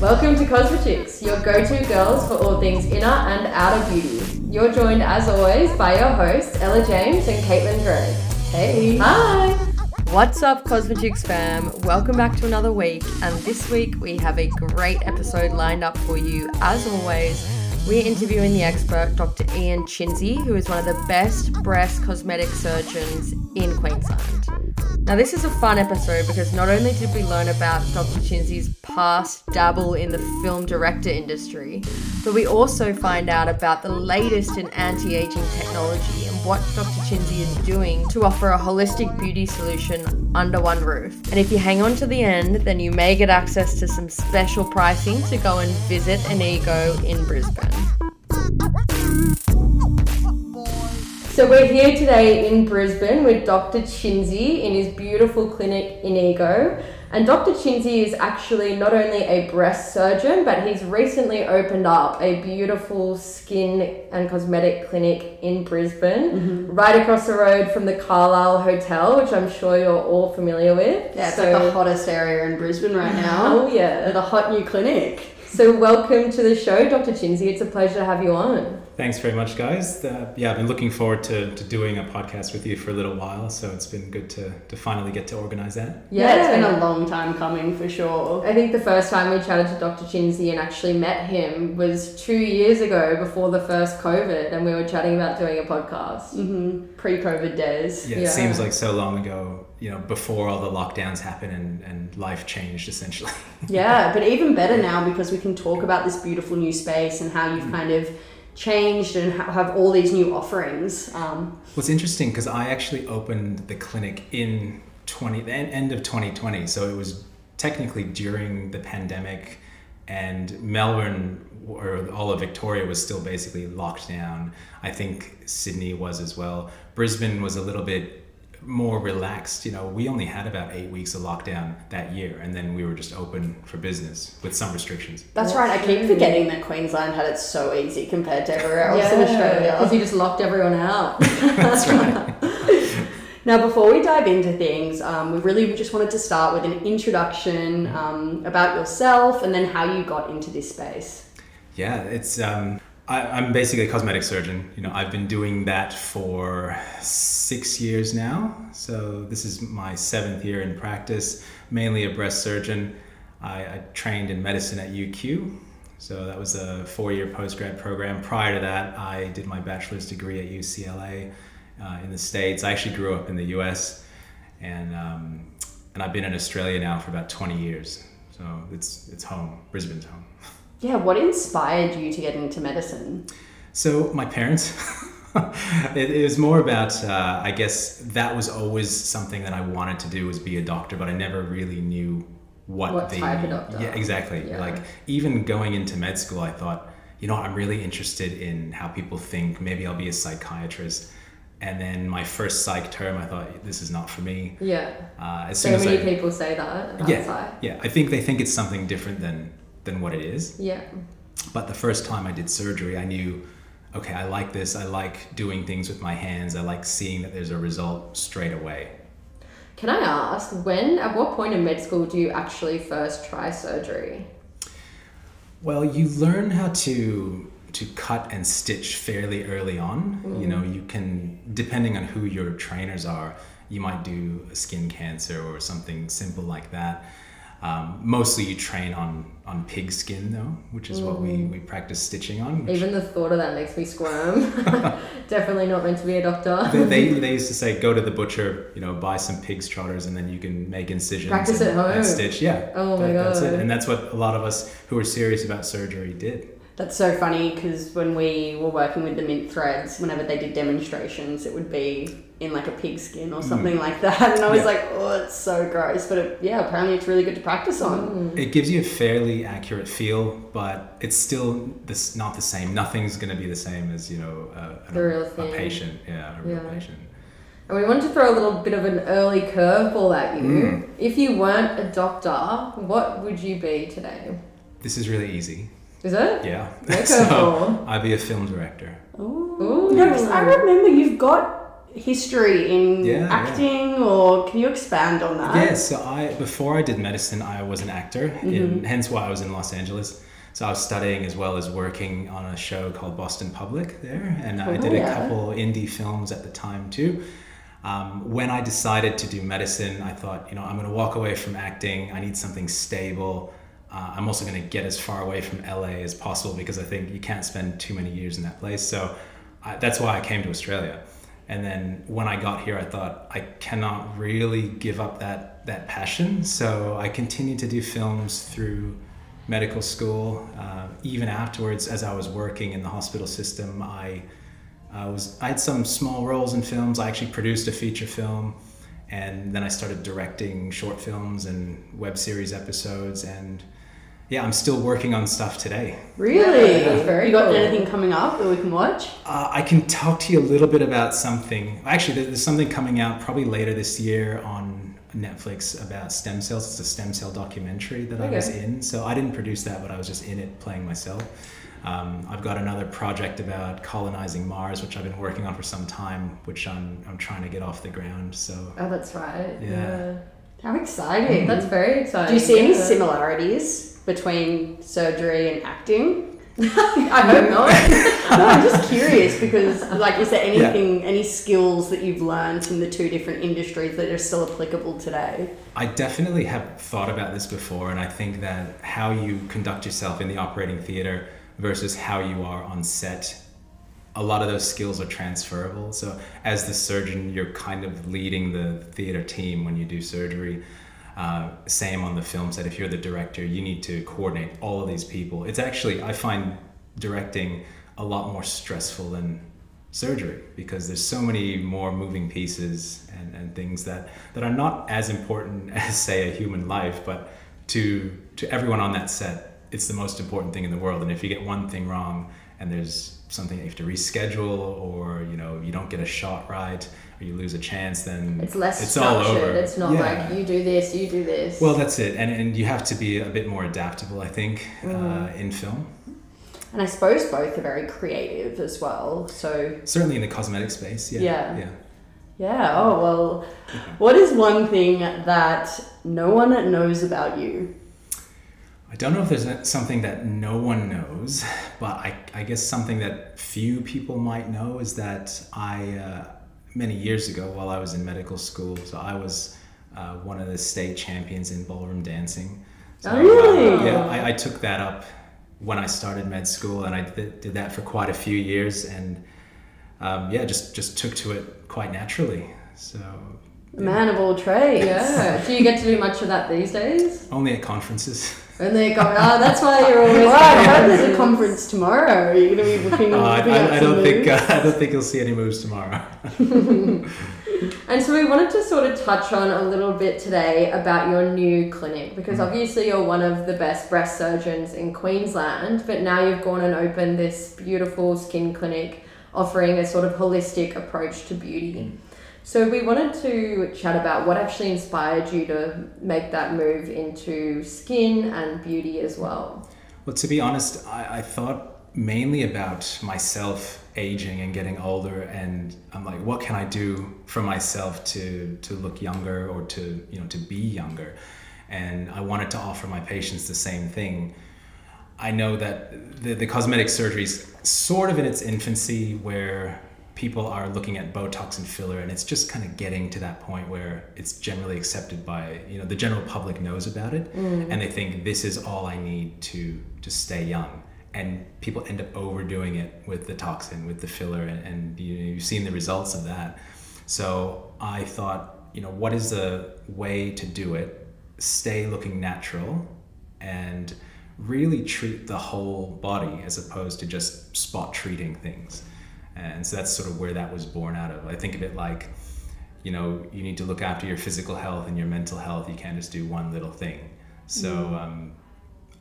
Welcome to Cosmechicks, your go-to girls for all things inner and outer beauty. You're joined as always by your hosts Ella James and Caitlin Drake. Hey. Hi. What's up, Cosmechicks fam? Welcome back to another week, and this week we have a great episode lined up for you. As always, we're interviewing the expert, Dr. Ian Chinsey, who is one of the best breast cosmetic surgeons in Queensland. Now, this is a fun episode because not only did we learn about Dr. Chinsey's past dabble in the film director industry, but we also find out about the latest in anti aging technology and what Dr. Chinsey is doing to offer a holistic beauty solution under one roof. And if you hang on to the end, then you may get access to some special pricing to go and visit Inigo in Brisbane. So we're here today in Brisbane with Dr. Chinsey in his beautiful clinic Inigo. And Dr. Chinsey is actually not only a breast surgeon, but he's recently opened up a beautiful skin and cosmetic clinic in Brisbane, Mm-hmm. right across the road from the Calile Hotel, which I'm sure you're all familiar with. Yeah, it's so, like the hottest area in Brisbane right now. Oh yeah. The hot new clinic. So welcome to the show, Dr. Chinsey. It's a pleasure to have you on. Thanks very much, guys. Uh, yeah, I've been looking forward to, to doing a podcast with you for a little while, so it's been good to, to finally get to organize that. Yeah. it's been a long time coming for sure. I think the first time we chatted to Dr. Chinsey and actually met him was two years ago before the first COVID, and we were chatting about doing a podcast. Mm-hmm. Pre-COVID days. Yeah, Yeah. it seems like so long ago, you know, before all the lockdowns happened and, and life changed essentially. Yeah, but even better now because we can talk about this beautiful new space and how you've kind of changed and ha- have all these new offerings. Um, What's interesting because I actually opened the clinic in 20 the end of 2020, so it was technically during the pandemic, and Melbourne or all of Victoria was still basically locked down. I think Sydney was as well. Brisbane was a little bit more relaxed. You know, we only had about eight weeks of lockdown that year, and then we were just open for business with some restrictions. that's That's right. I keep forgetting that Queensland had it so easy compared to everywhere else in Australia. because Australia. you just locked everyone out. That's right. Now, before we dive into things, um, we really just wanted to start with an introduction um, about yourself and then how you got into this space. Yeah, it's um, I, I'm basically a cosmetic surgeon. You know, I've been doing that for six years now. So this is my seventh year in practice. Mainly a breast surgeon. I, I trained in medicine at UQ. So that was a four-year post-grad program. Prior to that, I did my bachelor's degree at UCLA uh, in the States. I actually grew up in the U.S. and um, and I've been in Australia now for about 20 years. So it's it's home. Brisbane's home. Yeah, what inspired you to get into medicine? So my parents, it, it was more about uh, I guess that was always something that I wanted to do was be a doctor, but I never really knew what, What the type of doctor. yeah exactly Yeah. like even going into med school I thought you know I'm really interested in how people think maybe I'll be a psychiatrist and then my first psych term I thought this is not for me yeah. uh, as So many I people say that yeah psych. yeah I think they think it's something different than than what it is Yeah. but the first time I did surgery, I knew, okay, I like this. I like doing things with my hands. I like seeing that there's a result straight away. Can I ask, when, at what point in med school do you actually first try surgery? Well, you learn how to to cut and stitch fairly early on. You know, mm. you can depending on who your trainers are, you might do a skin cancer or something simple like that. Um, mostly, you train on on pig skin though, which is what we, we practice stitching on. which- Even the thought of that makes me squirm. Definitely not meant to be a doctor. they, they, they used to say go to the butcher you know buy some pig's trotters and then you can make incisions Practice and, at home. and stitch yeah Oh my that's it God. and that's what a lot of us who are serious about surgery did That's so funny because when we were working with the mint threads, whenever they did demonstrations, it would be in like a pig skin or something like that. And I was Yeah. like, oh, it's so gross. But it, yeah, apparently it's really good to practice on. it gives you a fairly accurate feel but it's still this not the same nothing's going to be the same as you know a, The real a, patient yeah a real Yeah. patient And we wanted to throw a little bit of an early curveball at you. Mm. If you weren't a doctor, what would you be today? this is really easy Is it? yeah Make so. I'd be a film director Ooh. Ooh. No, 'cause I remember you've got history in Yeah, yeah. acting, or can you expand on that? Yeah, so I before I did medicine, I was an actor, Mm-hmm. in, hence why I was in Los Angeles. So I was studying as well as working on a show called Boston Public there, and I Cool, did a yeah. couple indie films at the time too. Um, when I decided to do medicine, I thought, you know, I'm going to walk away from acting. I need something stable. Uh, I'm also going to get as far away from LA as possible because I think you can't spend too many years in that place. So I, that's why I came to Australia. And then when I got here, I thought I cannot really give up that that passion. So I continued to do films through medical school. Uh, even afterwards, as I was working in the hospital system, I I was I had some small roles in films. I actually produced a feature film, and then I started directing short films and web series episodes. And yeah, I'm still working on stuff today. Really? Yeah, very you got cool. anything coming up that we can watch? Uh, I can talk to you a little bit about something. Actually, there's something coming out probably later this year on Netflix about stem cells. It's a stem cell documentary that I was in. So I didn't produce that, but I was just in it playing myself. Um, I've got another project about colonizing Mars, which I've been working on for some time, which I'm, I'm trying to get off the ground. So Oh, that's right. Yeah. How exciting! That's very exciting. Do you see any Yeah. similarities between surgery and acting? I hope not. no, I'm just curious because, like, is there Yeah. anything, any skills that you've learned in the two different industries that are still applicable today? I definitely have thought about this before, and I think that how you conduct yourself in the operating theater versus how you are on set, a lot of those skills are transferable. So, as the surgeon, you're kind of leading the theater team when you do surgery. Uh, same on the film set. If you're the director, you need to coordinate all of these people. It's actually, I find directing a lot more stressful than surgery because there's so many more moving pieces and, and things that, that are not as important as say a human life but to to everyone on that set it's the most important thing in the world and if you get one thing wrong and there's something that you have to reschedule or you know you don't get a shot right or you lose a chance then It's less it's all structured. over It's not Yeah. like you do this, you do this. well that's it and, and you have to be a bit more adaptable i think uh, in film And I suppose both are very creative as well. So, certainly in the cosmetic space yeah Yeah. yeah yeah, oh, well, what is one thing that no one knows about you? I don't know if there's something that no one knows, but I, I guess something that few people might know is that I, uh, many years ago while I was in medical school, so I was uh, one of the state champions in ballroom dancing. So, Oh, really? uh, yeah, I, I took that up when I started med school, and I did, did that for quite a few years, and um, yeah, just just took to it quite naturally. So Man of all trades. yeah. do you get to do much of that these days? only at conferences. And they go, oh, that's why you're always. Well, I heard there's a conference tomorrow. Are you going to be looking, Uh, I, I, I don't think uh. I don't think you'll see any moves tomorrow. And so we wanted to sort of touch on a little bit today about your new clinic because Mm. obviously you're one of the best breast surgeons in Queensland, but now you've gone and opened this beautiful skin clinic offering a sort of holistic approach to beauty. So we wanted to chat about what actually inspired you to make that move into skin and beauty as well. Well, to be honest, I, I thought mainly about myself aging and getting older, and I'm like, what can I do for myself to to look younger or to you know to be younger? And I wanted to offer my patients the same thing. I know that the, the cosmetic surgery is sort of in its infancy where people are looking at Botox and filler and it's just kind of getting to that point where it's generally accepted by, you know, the general public knows about it mm. and they think this is all I need to to stay young. And people end up overdoing it with the toxin, with the filler, and, and you, you've seen the results of that. So I thought, you know, what is the way to do it? Stay looking natural and really treat the whole body as opposed to just spot treating things. And so that's sort of where that was born out of. I think of it like, you know, you need to look after your physical health and your mental health. You can't just do one little thing. So um,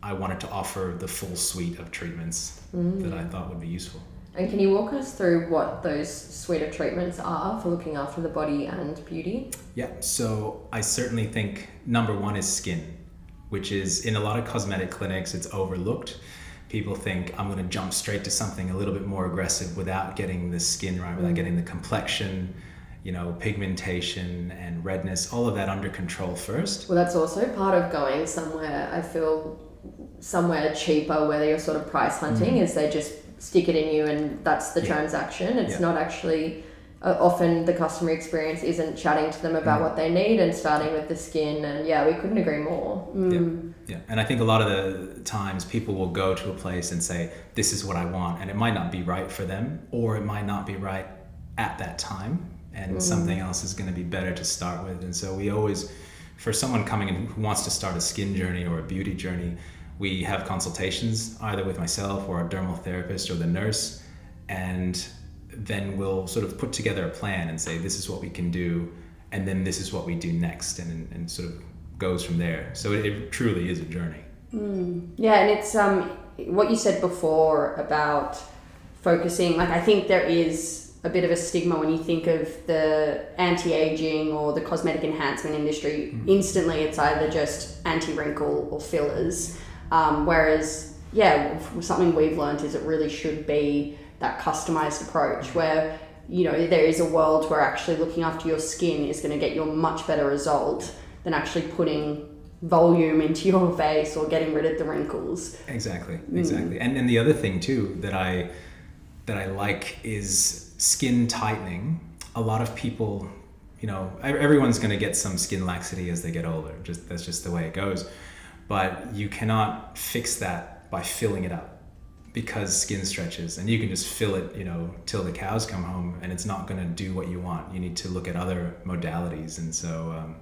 I wanted to offer the full suite of treatments that I thought would be useful. And can you walk us through what those suite of treatments are for looking after the body and beauty? Yeah, so I certainly think number one is skin, which is in a lot of cosmetic clinics, it's overlooked. People think I'm going to jump straight to something a little bit more aggressive without getting the skin right, without getting the complexion you know, pigmentation and redness, all of that under control first. Well, that's also part of going somewhere. I feel somewhere cheaper where you're sort of price hunting is they just stick it in you and that's the Mm. Yeah. transaction. It's Yeah. not actually. Uh, often the customer experience isn't chatting to them about Mm. what they need and starting with the skin and yeah we couldn't agree more Mm. Yeah, and I think a lot of the times people will go to a place and say, "This is what I want," and it might not be right for them, or it might not be right at that time, and something else is going to be better to start with. And so we always, for someone coming in who wants to start a skin journey or a beauty journey, we have consultations either with myself or a dermal therapist or the nurse, and then we'll sort of put together a plan and say, "This is what we can do." And then this is what we do next, and, and sort of goes from there. So it, it truly is a journey. Yeah, and it's um what you said before about focusing. Like I think there is a bit of a stigma when you think of the anti-aging or the cosmetic enhancement industry. Instantly, it's either just anti-wrinkle or fillers. Um, whereas, yeah, something we've learned is it really should be that customized approach where you know there is a world where actually looking after your skin is going to get you a much better result than actually putting volume into your face or getting rid of the wrinkles. Exactly, mm. exactly. And and the other thing too that I that I like is skin tightening. A lot of people, you know, everyone's going to get some skin laxity as they get older. Just that's just the way it goes. But you cannot fix that by filling it up because skin stretches and you can just fill it, you know, till the cows come home and it's not going to do what you want. You need to look at other modalities and so um,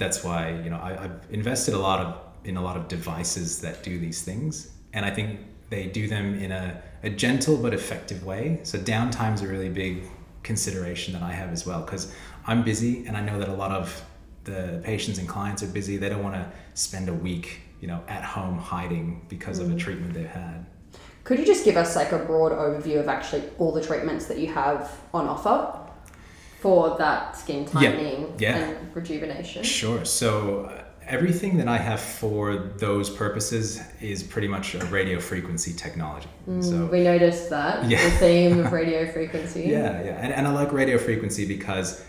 that's why you know I, I've invested a lot of in a lot of devices that do these things, and I think they do them in a, a gentle but effective way. So downtime's a really big consideration that I have as well because I'm busy, and I know that a lot of the patients and clients are busy. They don't want to spend a week, you know, at home hiding because of a treatment they've had. Could you just give us like a broad overview of actually all the treatments that you have on offer? for that skin tightening yeah. and rejuvenation. Sure. So uh, everything that I have for those purposes is pretty much a radio frequency technology. So We noticed that Yeah. the theme of radio frequency. Yeah, yeah. And, and I like radio frequency because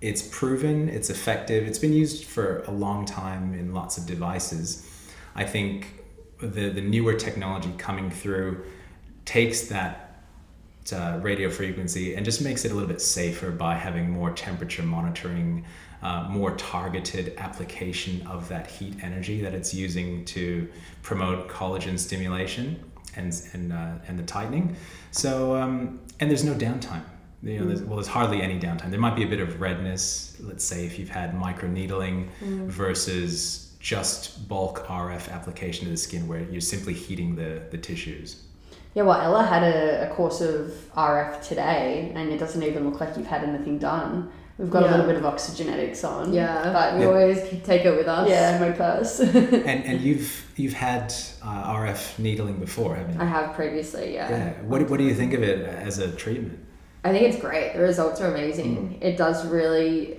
it's proven, it's effective, it's been used for a long time in lots of devices. I think the, the newer technology coming through takes that uh, radio frequency and just makes it a little bit safer by having more temperature monitoring, uh, more targeted application of that heat energy that it's using to promote collagen stimulation and and uh, and the tightening. So um, and there's no downtime. You know, there's, well, there's hardly any downtime. There might be a bit of redness. Let's say if you've had micro needling versus just bulk RF application to the skin, where you're simply heating the the tissues. Yeah, well, Ella had a, a course of RF today, and it doesn't even look like you've had anything done. We've got a little bit of Oxygenetix on. Yeah, but we Yeah. always take it with us. yeah, in my purse. And and you've you've had uh, RF needling before, haven't you? I have previously, yeah. Yeah. What, what do you think of it as a treatment? I think it's great. The results are amazing. Mm. It does really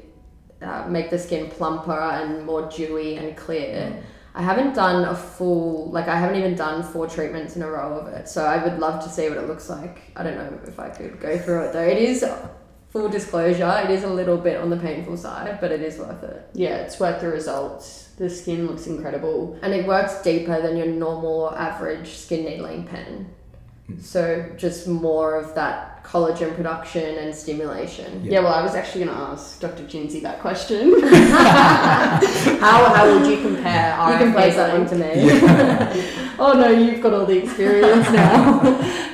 uh, make the skin plumper and more dewy and clear. Mm. I haven't done a full, like, I haven't even done four treatments in a row of it. So I would love to see what it looks like. I don't know if I could go through it though. It is, full disclosure, it is a little bit on the painful side, but it is worth it. yeah, it's worth the results. The skin looks incredible. And it works deeper than your normal or average skin needling pen. Hmm. So just more of that collagen production and stimulation. Yeah, well, I was actually going to ask Dr. Chinsey that question. how, how would you compare RF You can place that needling? one to me. Oh no, you've got all the experience now.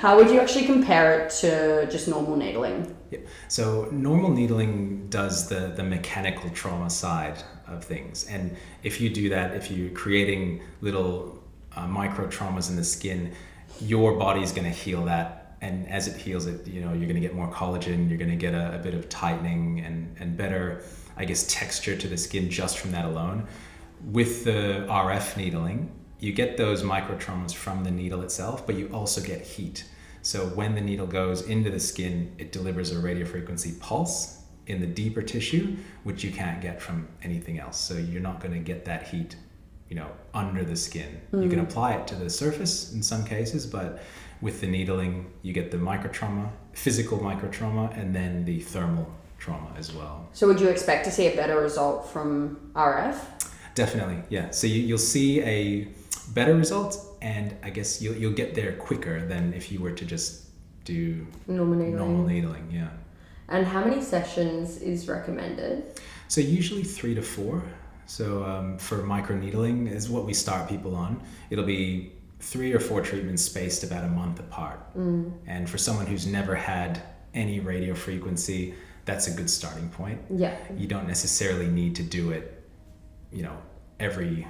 how would you actually compare it to just normal needling? Yeah. So normal needling does the the mechanical trauma side of things, and if you do that, if you're creating little uh, micro traumas in the skin, your body's going to heal that, and as it heals it, you know you're going to get more collagen, you're going to get a, a bit of tightening and and better, I guess, texture to the skin just from that alone. With the RF needling, you get those micro traumas from the needle itself, but you also get heat. So when the needle goes into the skin, it delivers a radio frequency pulse in the deeper tissue, which you can't get from anything else. So you're not going to get that heat, you know, under the skin. You can mm. apply it to the surface in some cases, but with the needling, you get the microtrauma, physical microtrauma, and then the thermal trauma as well. So would you expect to see a better result from RF? Definitely, yeah. So you, you'll see a better result, and I guess you'll, you'll get there quicker than if you were to just do Normal needling. normal needling, yeah. And how many sessions is recommended? So usually three to four. So um, for microneedling is what we start people on. It'll be three or four treatments spaced about a month apart. Mm. And for someone who's never had any radio frequency, that's a good starting point. Yeah. You don't necessarily need to do it, you know, every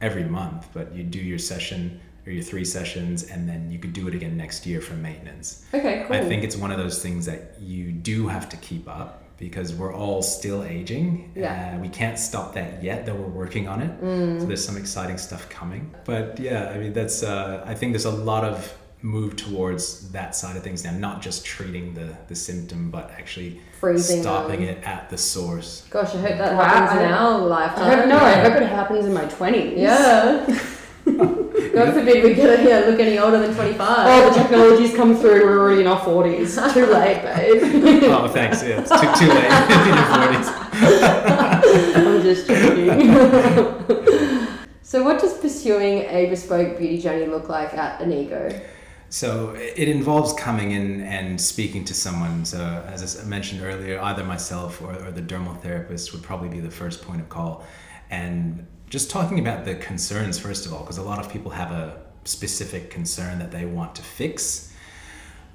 every month, but you do your session or your three sessions, and then you could do it again next year for maintenance. Okay, cool. I think it's one of those things that you do have to keep up because we're all still aging. Yeah. Uh, we can't stop that yet, though we're working on it. Mm. So there's some exciting stuff coming. But yeah, I mean, that's, uh, I think there's a lot of move towards that side of things now, not just treating the, the symptom, but actually Freezing stopping them. it at the source. Gosh, I hope that Wow, happens I- in our I lifetime. hope, no, I hope it happens in my 20s. Yeah. God forbid we get yeah, look any older than 25. Oh, the technology's come through. We're already in our 40s. Too late, babe. oh, thanks. Yeah, it's too, too late in your 40s. I'm just joking. So, what does pursuing a bespoke beauty journey look like at Inigo? So it involves coming in and speaking to someone. So as I mentioned earlier, either myself or, or the dermal therapist would probably be the first point of call, and just talking about the concerns first of all, because a lot of people have a specific concern that they want to fix.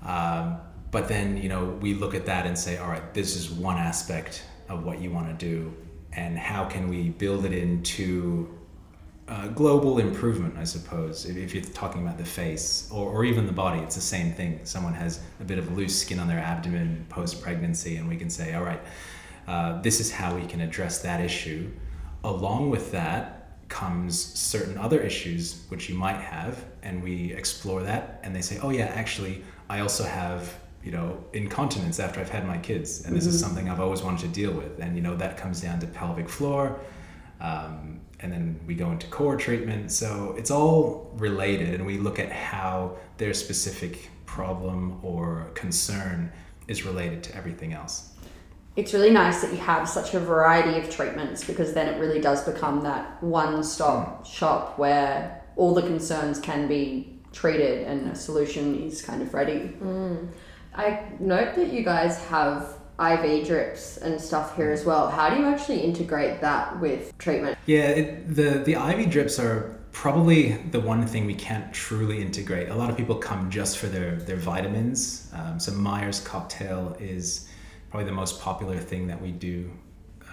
Um, but then you know we look at that and say, all right, this is one aspect of what you want to do, and how can we build it into global improvement, I suppose. If, if you're talking about the face or, or even the body, it's the same thing. Someone has a bit of loose skin on their abdomen post pregnancy, and we can say, all right, uh, this is how we can address that issue. Along with that comes certain other issues which you might have, and we explore that, and they say, oh, yeah, actually, I also have. You know, incontinence after I've had my kids, and this is something I've always wanted to deal with. And you know, that comes down to pelvic floor, um, and then we go into core treatment. So it's all related, and we look at how their specific problem or concern is related to everything else. It's really nice that you have such a variety of treatments because then it really does become that one stop shop where all the concerns can be treated and a solution is kind of ready. I note that you guys have IV drips and stuff here as well. How do you actually integrate that with treatment? Yeah, it, the the IV drips are probably the one thing we can't truly integrate. A lot of people come just for their their vitamins. Um, so Myers cocktail is probably the most popular thing that we do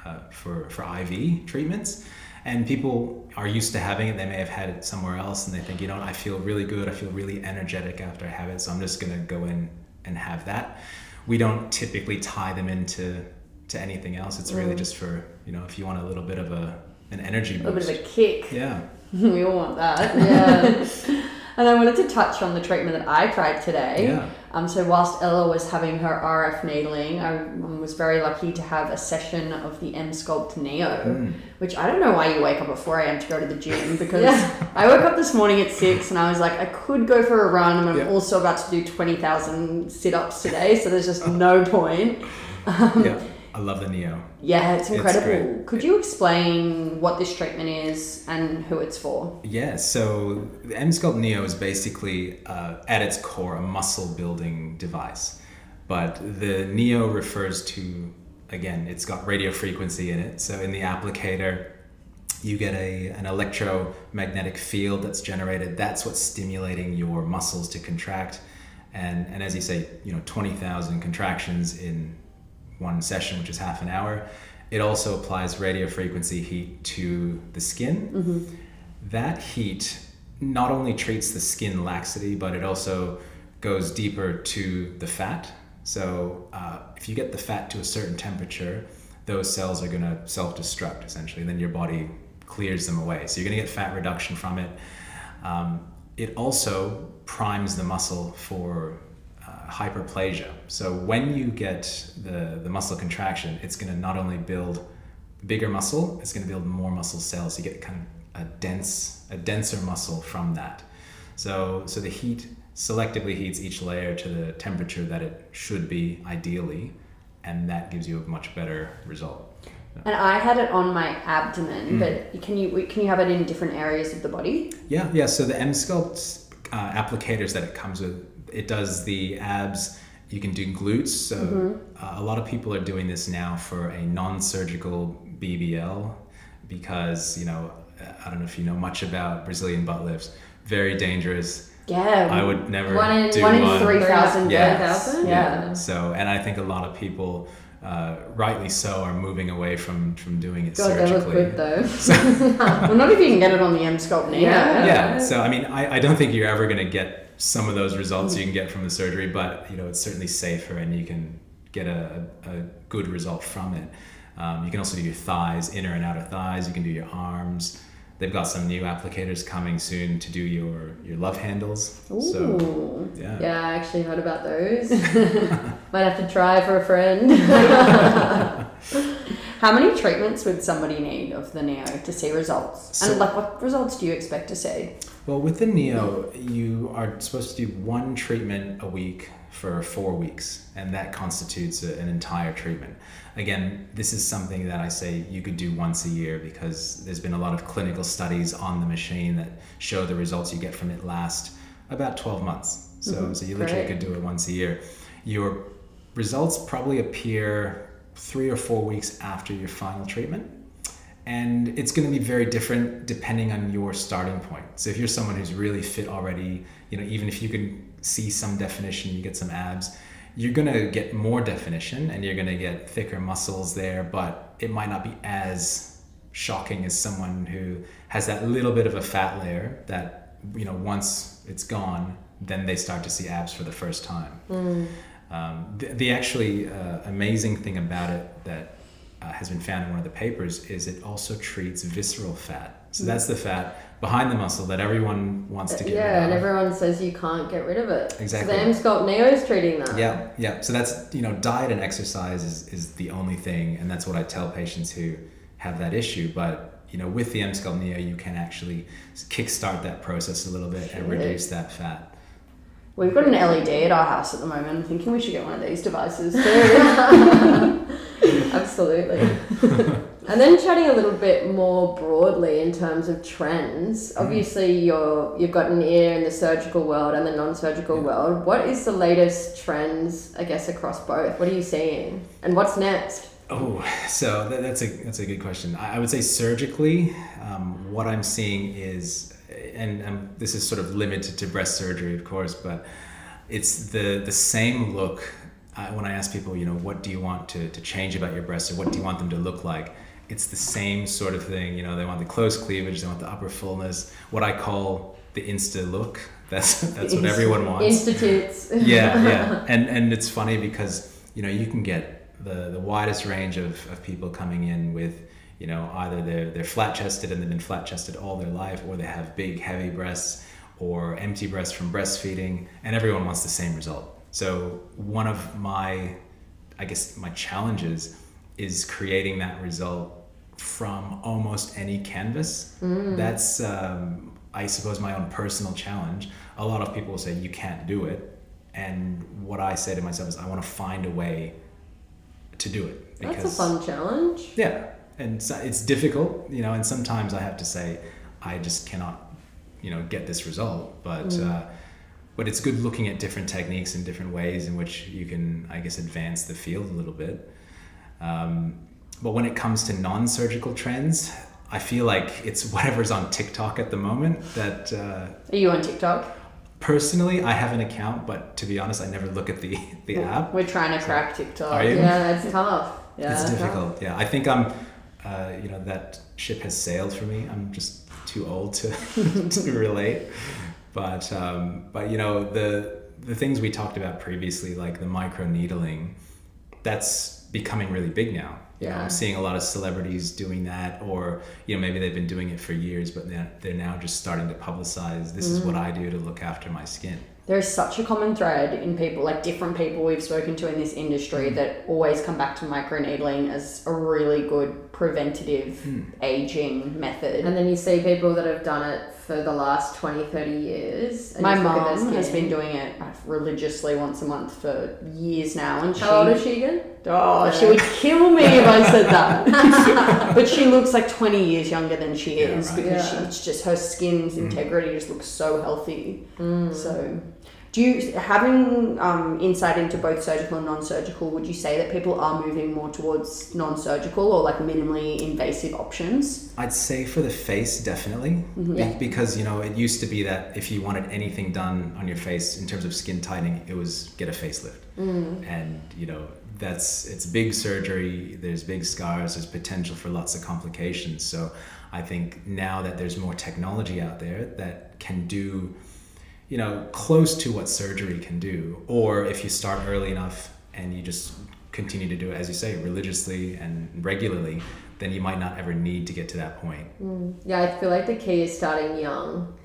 uh, for for IV treatments. And people are used to having it. They may have had it somewhere else, and they think, you know, I feel really good. I feel really energetic after I have it, so I'm just gonna go in and have that. We don't typically tie them into to anything else. It's really just for you know if you want a little bit of a an energy boost. A little bit of a kick. yeah. we all want that. Yeah. And I wanted to touch on the treatment that I tried today. Yeah. Um, so whilst Ella was having her RF needling, I um, was very lucky to have a session of the Emsculpt Neo, Mm. which I don't know why you wake up at 4 a.m. to go to the gym because Yeah. I woke up this morning at 6 and I was like, I could go for a run and I'm also about to do 20,000 sit ups today, so there's just no point. yeah. I love the Neo. Yeah, it's It's incredible. great. could you explain what this treatment is and who it's for? Yeah, so the Emsculpt Neo is basically, uh, at its core, a muscle building device. But the Neo refers to, again, it's got radio frequency in it. So in the applicator, you get a, an electromagnetic field that's generated. That's what's stimulating your muscles to contract. And, and as you say, you know, 20,000 contractions in one session, which is half an hour. It also applies radio frequency heat to the skin. That heat not only treats the skin laxity, but it also goes deeper to the fat. So uh, if you get the fat to a certain temperature, those cells are going to self-destruct essentially. And then your body clears them away. So you're going to get fat reduction from it. Um, it also primes the muscle for hyperplasia. So when you get the, the muscle contraction, it's going to not only build bigger muscle, it's going to build more muscle cells. You get kind of a dense, a denser muscle from that. So, so the heat selectively heats each layer to the temperature that it should be ideally, and that gives you a much better result. And I had it on my abdomen, Mm. but can you can you have it in different areas of the body? Yeah, yeah. So the Emsculpt uh, applicators that it comes with, it does the abs. You can do glutes. So uh, a lot of people are doing this now for a non-surgical BBL because you know I don't know if you know much about Brazilian butt lifts. Very dangerous. Yeah, I would never One in- do one in one. three thousand Yeah. deaths. 3,000? Yeah. So, and I think a lot of people, uh, rightly so, are moving away from from doing it God, they look surgically. good though. well, not if you can get it on the Emsculpt Neo. Yeah. yeah so i mean I, I don't think you're ever going to get some of those results you can get from the surgery but you know it's certainly safer and you can get a, a, good result from it um, you can also do your thighs inner and outer thighs you can do your arms they've got some new applicators coming soon to do your your love handles so yeah, Yeah, I actually heard about those. Might have to try for a friend. How many treatments would somebody need of the Neo to see results? So- and like, what results do you expect to see? Well, with the Neo, you are supposed to do one treatment a week for four weeks, and that constitutes a, an entire treatment. Again, this is something that I say you could do once a year because there's been a lot of clinical studies on the machine that show the results you get from it last about 12 months. So, mm-hmm. so you literally Great. could do it once a year. Your results probably appear three or four weeks after your final treatment and it's going to be very different depending on your starting point. So if you're someone who's really fit already you know even if you can see some definition you get some abs you're going to get more definition and you're going to get thicker muscles there but it might not be as shocking as someone who has that little bit of a fat layer that you know once it's gone then they start to see abs for the first time. Um, the, the actually uh, amazing thing about it that uh, has been found in one of the papers is it also treats visceral fat. So that's the fat behind the muscle that everyone wants to get rid of. yeah, and everyone says you can't get rid of it. Exactly. So the Emsculpt is treating that. Yeah, yeah. So that's you know, diet and exercise is, is the only thing, and that's what I tell patients who have that issue. But you know, with the Emsculpt Neo, you can actually kickstart that process a little bit and reduce that fat. We've got an LED at our house at the moment. I'm thinking we should get one of these devices too. Absolutely. and then chatting a little bit more broadly in terms of trends. Mm-hmm. Obviously, you're you've got an ear in the surgical world and the non-surgical Yeah. world. What is the latest trends, I guess, across both? What are you seeing, and what's next? Oh, so that, that's a that's a good question. I, I would say surgically, um, what I'm seeing is, and um, this is sort of limited to breast surgery, of course, but it's the the same look. Uh, when I ask people, you know, what do you want to, to change about your breasts, or what do you want them to look like? It's the same sort of thing. You know, they want the close cleavage, they want the upper fullness. What I call the insta look. That's that's what everyone wants Institutes. yeah, yeah, and and it's funny because you know you can get the the widest range of, of people coming in with you know either they're they're flat chested and they've been flat chested all their life, or they have big heavy breasts or empty breasts from breastfeeding, and everyone wants the same result. So one of my, I guess my challenges is creating that result from almost any canvas. That's um, I suppose my own personal challenge. A lot of people will say you can't do it, and what I say to myself is I want to find a way to do it. That's a fun challenge. Yeah, and so it's difficult, you know, and sometimes I have to say I just cannot, you know, get this result. But Mm. uh, but it's good looking at different techniques and different ways in which you can, I guess, advance the field a little bit. Um, but when it comes to non-surgical trends, I feel like it's whatever's on TikTok at the moment that. Uh, Are you on TikTok? Personally, I have an account, but to be honest, I never look at the the app. We're trying to crack TikTok. Are you? Yeah, it's tough. Yeah, it's difficult. Yeah, I think I'm. Uh, you know that ship has sailed for me. I'm just too old to to relate. But um, but you know the the things we talked about previously, like the micro needling, that's becoming really big now. You know, Yeah. I'm seeing a lot of celebrities doing that, or you know maybe they've been doing it for years, but they're, they're now just starting to publicize. This is what I do to look after my skin. There's such a common thread in people, like different people we've spoken to in this industry, mm. that always come back to microneedling as a really good preventative hmm. aging method. And then you see people that have done it for the last 20, 30 years. and My just look at their mum has been doing it religiously once a month for years now, and she. How old is she again? Oh, she would kill me if I said that. but she looks like 20 years younger than she Yeah, is right. because Yeah. she, it's just her skin's hmm. integrity just looks so healthy. Hmm. So, do you having um, insight into both surgical and non-surgical? Would you say that people are moving more towards non-surgical or like minimally invasive options? I'd say for the face, definitely, Be- Yeah. because you know it used to be that if you wanted anything done on your face in terms of skin tightening, it was get a facelift, and you know that's it's big surgery. There's big scars. There's potential for lots of complications. So I think now that there's more technology out there that can do, you know, close to what surgery can do, or if you start early enough and you just continue to do it, as you say, religiously and regularly, then you might not ever need to get to that point. Mm, yeah, I feel like the key is starting young.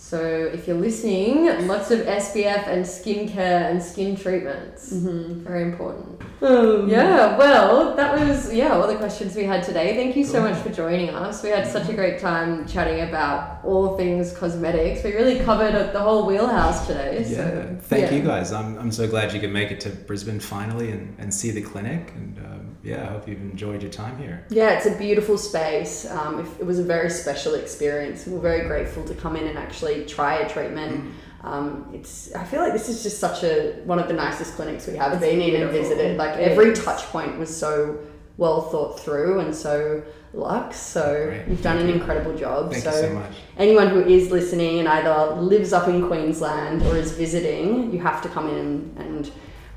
So if you're listening, lots of SPF and skincare and skin treatments. Mm-hmm. Very important. Yeah, well, that was yeah all the questions we had today. Thank you so much for joining us. We had such a great time chatting about all things cosmetics. We really covered the whole wheelhouse today. Yeah, thank yeah. you guys. I'm, I'm so glad you could make it to Brisbane finally and, and see the clinic. And um, yeah, I hope you've enjoyed your time here. Yeah, it's a beautiful space. Um, it, it was a very special experience. We're very grateful to come in and actually try a treatment. Um, it's I feel like this is just such a one of the nicest clinics we have It's been in and visited. Like It every is. touch point was so well thought through and so luxe. So Great. you've done Thank an you. incredible job. Thank so you so much. anyone who is listening and either lives up in Queensland or is visiting, you have to come in and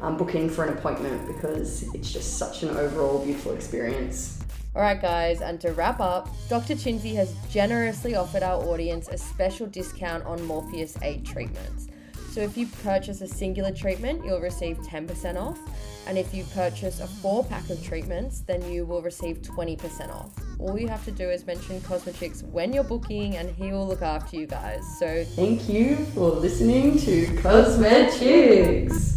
um, book in for an appointment because it's just such an overall beautiful experience. Alright, guys, and to wrap up, Dr. Chinsey has generously offered our audience a special discount on Morpheus 8 treatments. So if you purchase a singular treatment, you'll receive 10% off. And if you purchase a four pack of treatments, then you will receive 20% off. All you have to do is mention Cosmechicks when you're booking, and he will look after you guys. So Thank you for listening to Cosmechicks.